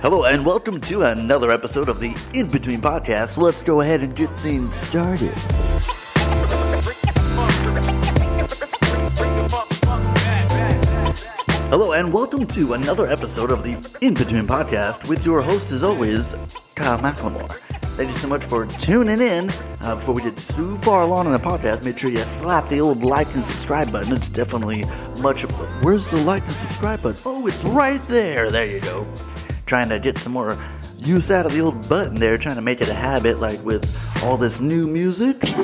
Hello and welcome to another episode of the In Between Podcast. Let's go ahead and get things started. Hello and welcome to another episode of the In Between Podcast with your host, as always, Kyle McLemore. Thank you so much for tuning in. Uh, before we get too far along in the podcast, make sure you slap the old like and subscribe button. It's definitely much. Where's the like and subscribe button? Oh, it's right there. There you go. Trying to get some more use out of the old button there, trying to make it a habit, like with all this new music.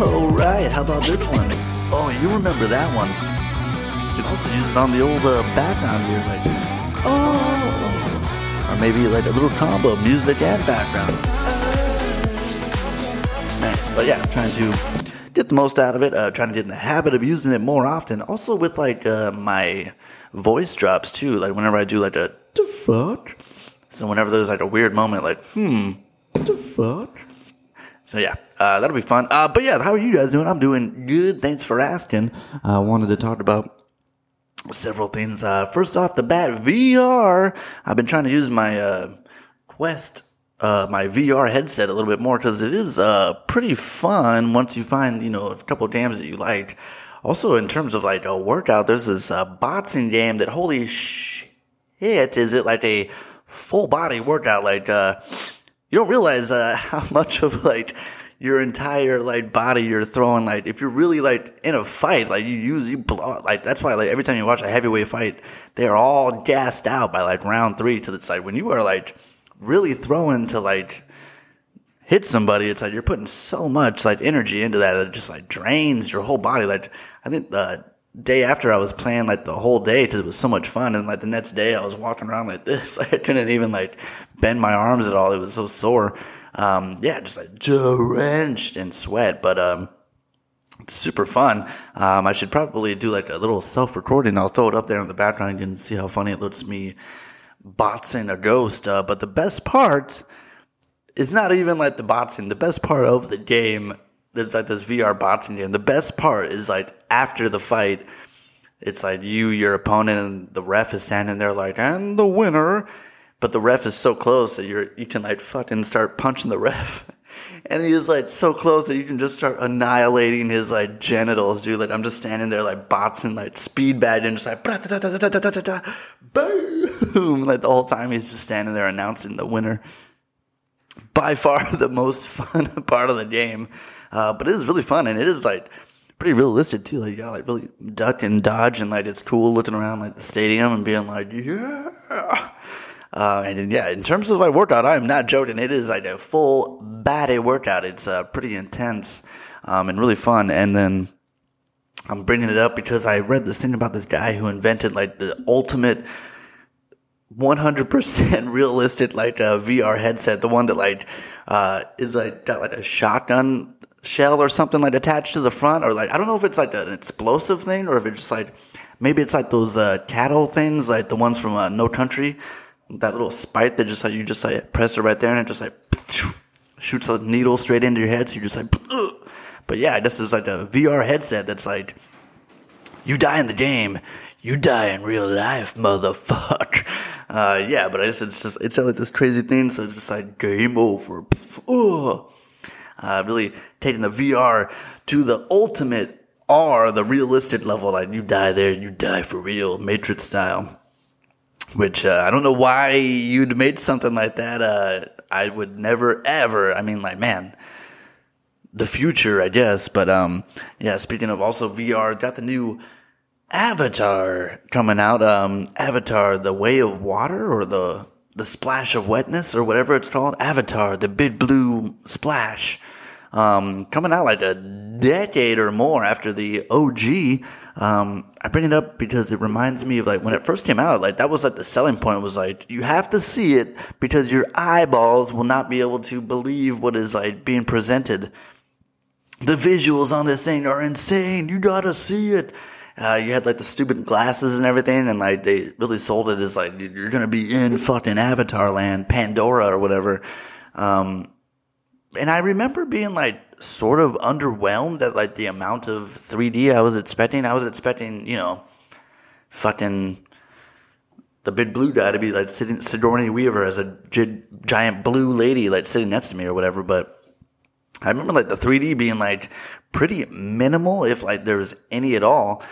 All right, how about this one? Oh, you remember that one? You can also use it on the old uh, background here, like oh, or maybe like a little combo, of music and background. Nice, but yeah, I'm trying to get the most out of it. Uh, trying to get in the habit of using it more often. Also with like uh, my voice drops too. Like whenever I do like a the fuck. So whenever there's like a weird moment, like hmm, what the fuck. So yeah, uh, that'll be fun. Uh, but yeah, how are you guys doing? I'm doing good. Thanks for asking. I wanted to talk about several things. Uh, first off the bat, VR. I've been trying to use my uh, Quest, uh, my VR headset a little bit more because it is uh, pretty fun once you find you know a couple of games that you like. Also, in terms of like a workout, there's this uh, boxing game that holy shit is it like a full body workout? Like uh, you don't realize uh, how much of like your entire like body you're throwing. Like if you're really like in a fight like you use you blow like that's why like every time you watch a heavyweight fight they're all gassed out by like round three to the side when you are like really throwing to like hit somebody it's like you're putting so much like energy into that it just like drains your whole body. Like i think the day after i was playing like the whole day because it was so much fun and like the next day i was walking around like this like i couldn't even like bend my arms at all it was so sore um, yeah, just like drenched in sweat, but, um, it's super fun. Um, I should probably do like a little self recording. I'll throw it up there in the background. You can see how funny it looks me boxing a ghost. Uh, but the best part is not even like the boxing. The best part of the game, there's like this VR boxing game. The best part is like after the fight, it's like you, your opponent, and the ref is standing there like, and the winner but the ref is so close that you're you can like fucking start punching the ref. And he's like so close that you can just start annihilating his like genitals, dude. Like I'm just standing there like boxing like speed bagging, just like boom. Like the whole time he's just standing there announcing the winner. By far the most fun part of the game, uh, but it is really fun and it is like pretty realistic too. Like you gotta like really duck and dodge and like it's cool looking around like the stadium and being like yeah. Uh, and yeah, in terms of my workout, I'm not joking. It is like a full body workout. It's uh, pretty intense um, and really fun. And then I'm bringing it up because I read this thing about this guy who invented like the ultimate 100% realistic like uh, VR headset. The one that like uh, is like got like a shotgun shell or something like attached to the front, or like I don't know if it's like an explosive thing or if it's just like maybe it's like those uh, cattle things, like the ones from uh, No Country that little spike that just like you just like press it right there and it just like shoots a needle straight into your head. So you're just like, Ugh. but yeah, this is like a VR headset that's like, you die in the game, you die in real life, motherfucker. Uh, yeah, but I just, it's just, it's like this crazy thing. So it's just like game over. Ugh. Uh, really taking the VR to the ultimate R, the realistic level. Like you die there, you die for real, Matrix style which uh, I don't know why you'd made something like that. Uh, I would never ever. I mean, like, man, the future, I guess. But um, yeah. Speaking of also VR, got the new Avatar coming out. Um, Avatar: The Way of Water or the the Splash of Wetness or whatever it's called. Avatar: The Big Blue Splash um, coming out like a decade or more after the OG. Um, I bring it up because it reminds me of like when it first came out, like that was like the selling point was like, you have to see it because your eyeballs will not be able to believe what is like being presented. The visuals on this thing are insane. You gotta see it. Uh, you had like the stupid glasses and everything, and like they really sold it as like you're gonna be in fucking Avatar land, Pandora or whatever. Um, and I remember being like sort of underwhelmed at like the amount of 3D I was expecting. I was expecting, you know, fucking the big blue guy to be like sitting Sigourney Weaver as a gi- giant blue lady like sitting next to me or whatever. But I remember like the 3D being like pretty minimal, if like there was any at all.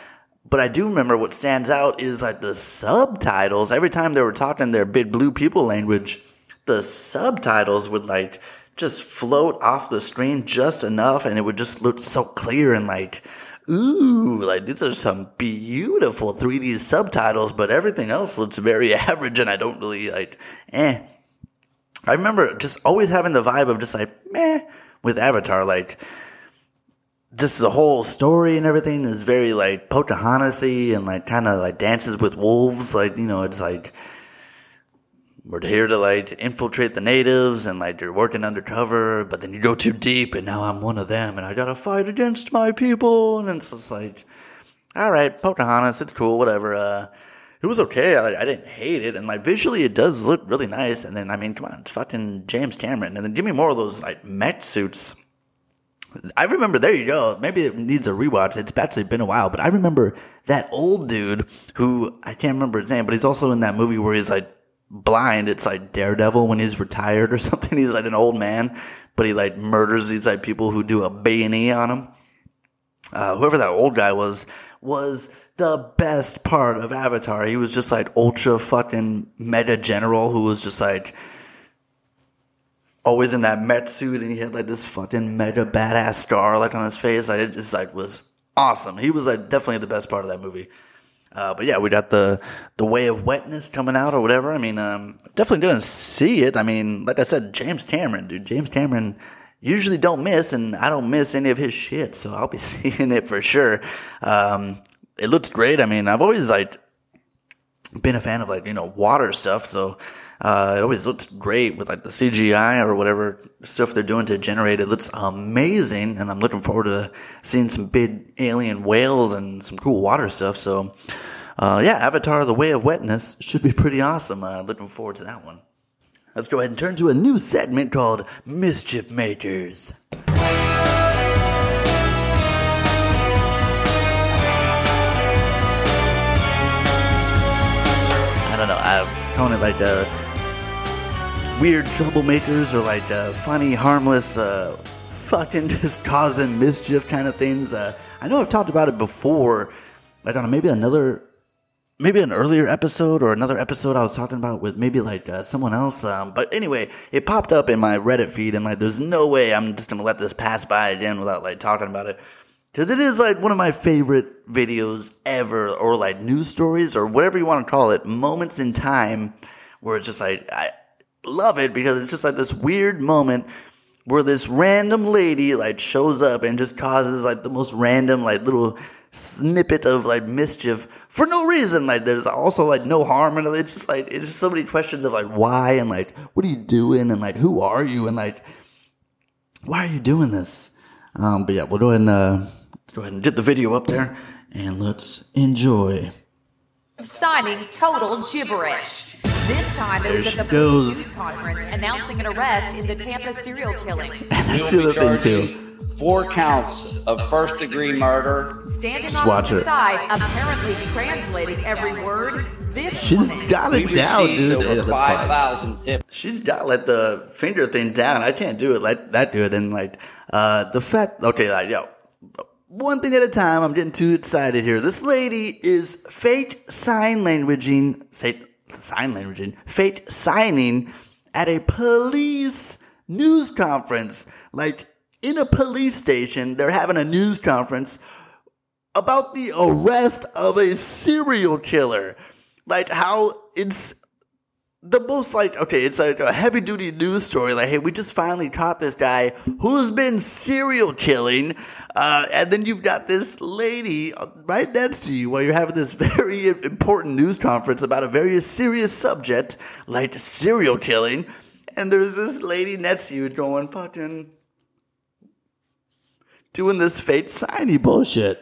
But I do remember what stands out is like the subtitles. Every time they were talking in their big blue people language, the subtitles would like just float off the screen just enough and it would just look so clear and like ooh, like these are some beautiful 3D subtitles, but everything else looks very average and I don't really like, eh. I remember just always having the vibe of just like, meh, with Avatar, like, just the whole story and everything is very like Pocahontas and like kind of like dances with wolves. Like, you know, it's like, we're here to like infiltrate the natives and like you're working undercover, but then you go too deep and now I'm one of them and I gotta fight against my people. And it's just like, all right, Pocahontas, it's cool, whatever. Uh, it was okay. I, I didn't hate it. And like visually, it does look really nice. And then, I mean, come on, it's fucking James Cameron. And then give me more of those like mech suits. I remember, there you go. Maybe it needs a rewatch. It's actually been a while, but I remember that old dude who I can't remember his name, but he's also in that movie where he's like blind. It's like Daredevil when he's retired or something. He's like an old man, but he like murders these like people who do a and E on him. Uh, whoever that old guy was, was the best part of Avatar. He was just like ultra fucking meta general who was just like always in that mech suit and he had like this fucking mega badass scar like on his face. Like it just like was awesome. He was like definitely the best part of that movie. Uh, but yeah, we got the the way of wetness coming out or whatever. I mean, um, definitely didn't see it. I mean, like I said, James Cameron, dude. James Cameron usually don't miss, and I don't miss any of his shit, so I'll be seeing it for sure. Um, it looks great. I mean, I've always like been a fan of like you know water stuff, so uh, it always looks great with like the CGI or whatever stuff they're doing to generate it. looks amazing, and I'm looking forward to seeing some big alien whales and some cool water stuff. So, uh, yeah, Avatar: The Way of Wetness should be pretty awesome. Uh, looking forward to that one. Let's go ahead and turn to a new segment called Mischief Makers. I don't know. I'm calling it like uh, weird troublemakers or like uh, funny, harmless, uh, fucking just causing mischief kind of things. Uh, I know I've talked about it before. I don't know, maybe another, maybe an earlier episode or another episode I was talking about with maybe like uh, someone else. Um, but anyway, it popped up in my Reddit feed, and like, there's no way I'm just gonna let this pass by again without like talking about it. Cause it is like one of my favorite videos ever, or like news stories, or whatever you want to call it, moments in time where it's just like, I love it because it's just like this weird moment where this random lady like shows up and just causes like the most random like little snippet of like mischief for no reason. Like there's also like no harm and. It's just like it's just so many questions of like why and like what are you doing and like who are you and like why are you doing this? Um, but yeah, we'll go ahead and uh, go ahead and get the video up there and let's enjoy. signing total gibberish. This time it There was she at the goes. news conference announcing an arrest in the Tampa serial killings. That's the other thing too. Four counts of first degree murder. Standing Just off watch to the it. side, apparently translating every word. This She's woman got it down, dude. Yeah, let's pause. 5,000 tips. She's got like the finger thing down. I can't do it like that good. And like uh the fact okay, like yo, one thing at a time, I'm getting too excited here. This lady is fake sign languaging say sign languaging, fake signing at a police news conference. Like in a police station, they're having a news conference about the arrest of a serial killer. Like how it's the most like okay, it's like a heavy duty news story. Like, hey, we just finally caught this guy who's been serial killing, uh, and then you've got this lady right next to you while you're having this very important news conference about a very serious subject like serial killing, and there's this lady next to you going fucking doing this fake signy bullshit.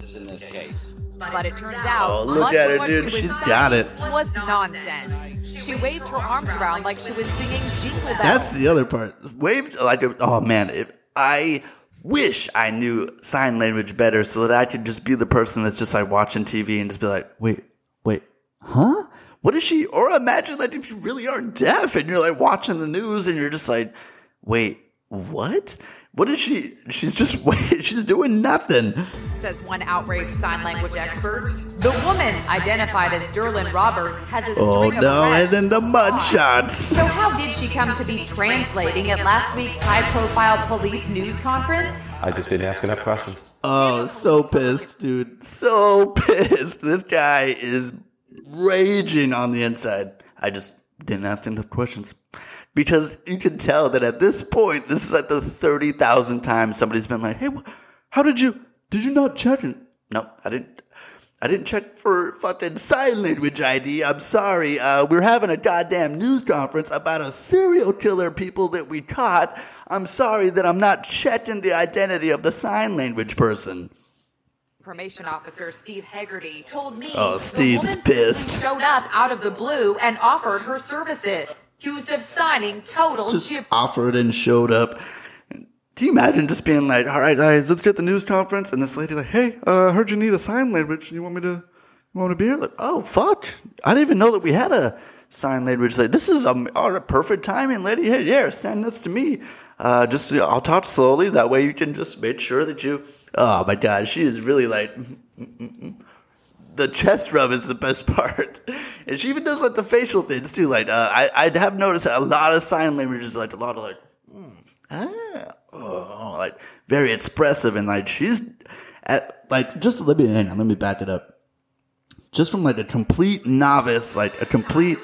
in this case. But it turns out, Oh, look at her, dude. She's got it. Was nonsense. She waved her arms around like she was singing jingle bells. That's the other part. Waved like oh man, if I wish I knew sign language better so that I could just be the person that's just like watching TV and just be like, wait, wait, huh? what is she? Or imagine that if you really are deaf and you're like watching the news and you're just like, wait, what? What is she? She's just wait. She's doing nothing. Says one outraged sign language expert. The woman, identified as Derlyn Roberts, has a Oh string of no! And then the mud shots. So how did she come to be translating at last week's high-profile police news conference? I just didn't ask enough questions. Oh, so pissed, dude. So pissed. This guy is raging on the inside. I just didn't ask enough questions. Because you can tell that at this point, this is like the 30,000 times somebody's been like, hey, wh- how did you, did you not check it? No, I didn't. I didn't check for fucking sign language ID. I'm sorry. Uh, we're having a goddamn news conference about a serial killer people that we caught. I'm sorry that I'm not checking the identity of the sign language person. Information officer Steve Hegarty told me Oh, Steve's pissed. showed up out of the blue and offered her services, accused of signing total Just chip. offered and showed up. Can you imagine just being like, all right, guys, let's get the news conference, and this lady like, hey, uh, I heard you need a sign language. You want me to, you want to be here? Like, oh fuck, I didn't even know that we had a sign language. Like, this is um, all right, perfect timing, lady. Hey, yeah, stand next to me. Uh, just I'll talk slowly. That way you can just make sure that you. Oh my god, she is really like. The chest rub is the best part. And she even does like the facial things too. Like uh, I, I have noticed a lot of sign language is like a lot of like, mm, ah, oh, like very expressive and like she's at like just let me hang on, let me back it up. Just from like a complete novice, like a complete.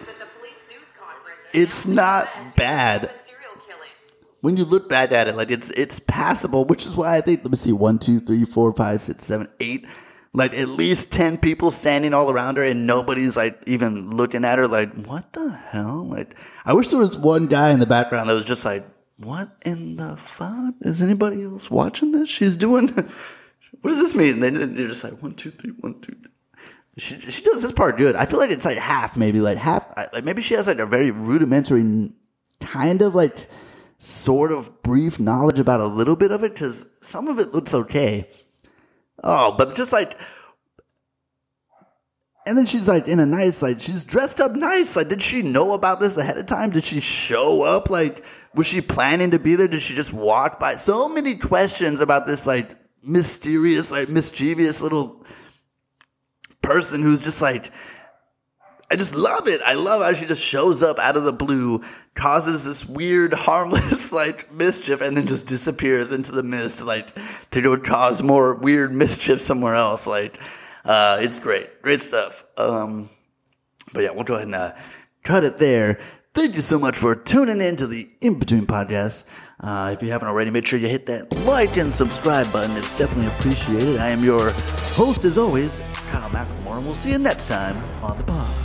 It's not bad. When you look back at it, like it's it's passable, which is why I think let me see one, two, three, four, five, six, seven, eight, like at least ten people standing all around her, and nobody's like even looking at her. Like what the hell? Like I wish there was one guy in the background that was just like, what in the fuck? Is anybody else watching this? She's doing. what does this mean? And they're just like one, two, three, one, two. Three. She she does this part good. I feel like it's like half, maybe like half. Like maybe she has like a very rudimentary, kind of like sort of brief knowledge about a little bit of it because some of it looks okay. Oh, but just like, and then she's like in a nice, like she's dressed up nice. Like, did she know about this ahead of time? Did she show up? Like, was she planning to be there? Did she just walk by? So many questions about this like mysterious, like mischievous little person who's just like I just love it. I love how she just shows up out of the blue, causes this weird, harmless, like, mischief, and then just disappears into the mist, like, to go cause more weird mischief somewhere else. Like, uh, it's great. Great stuff. Um, but yeah, we'll go ahead and, uh, cut it there. Thank you so much for tuning in to the In Between podcast. Uh, if you haven't already, make sure you hit that like and subscribe button. It's definitely appreciated. I am your host, as always, Kyle McLemore, and we'll see you next time on the pod.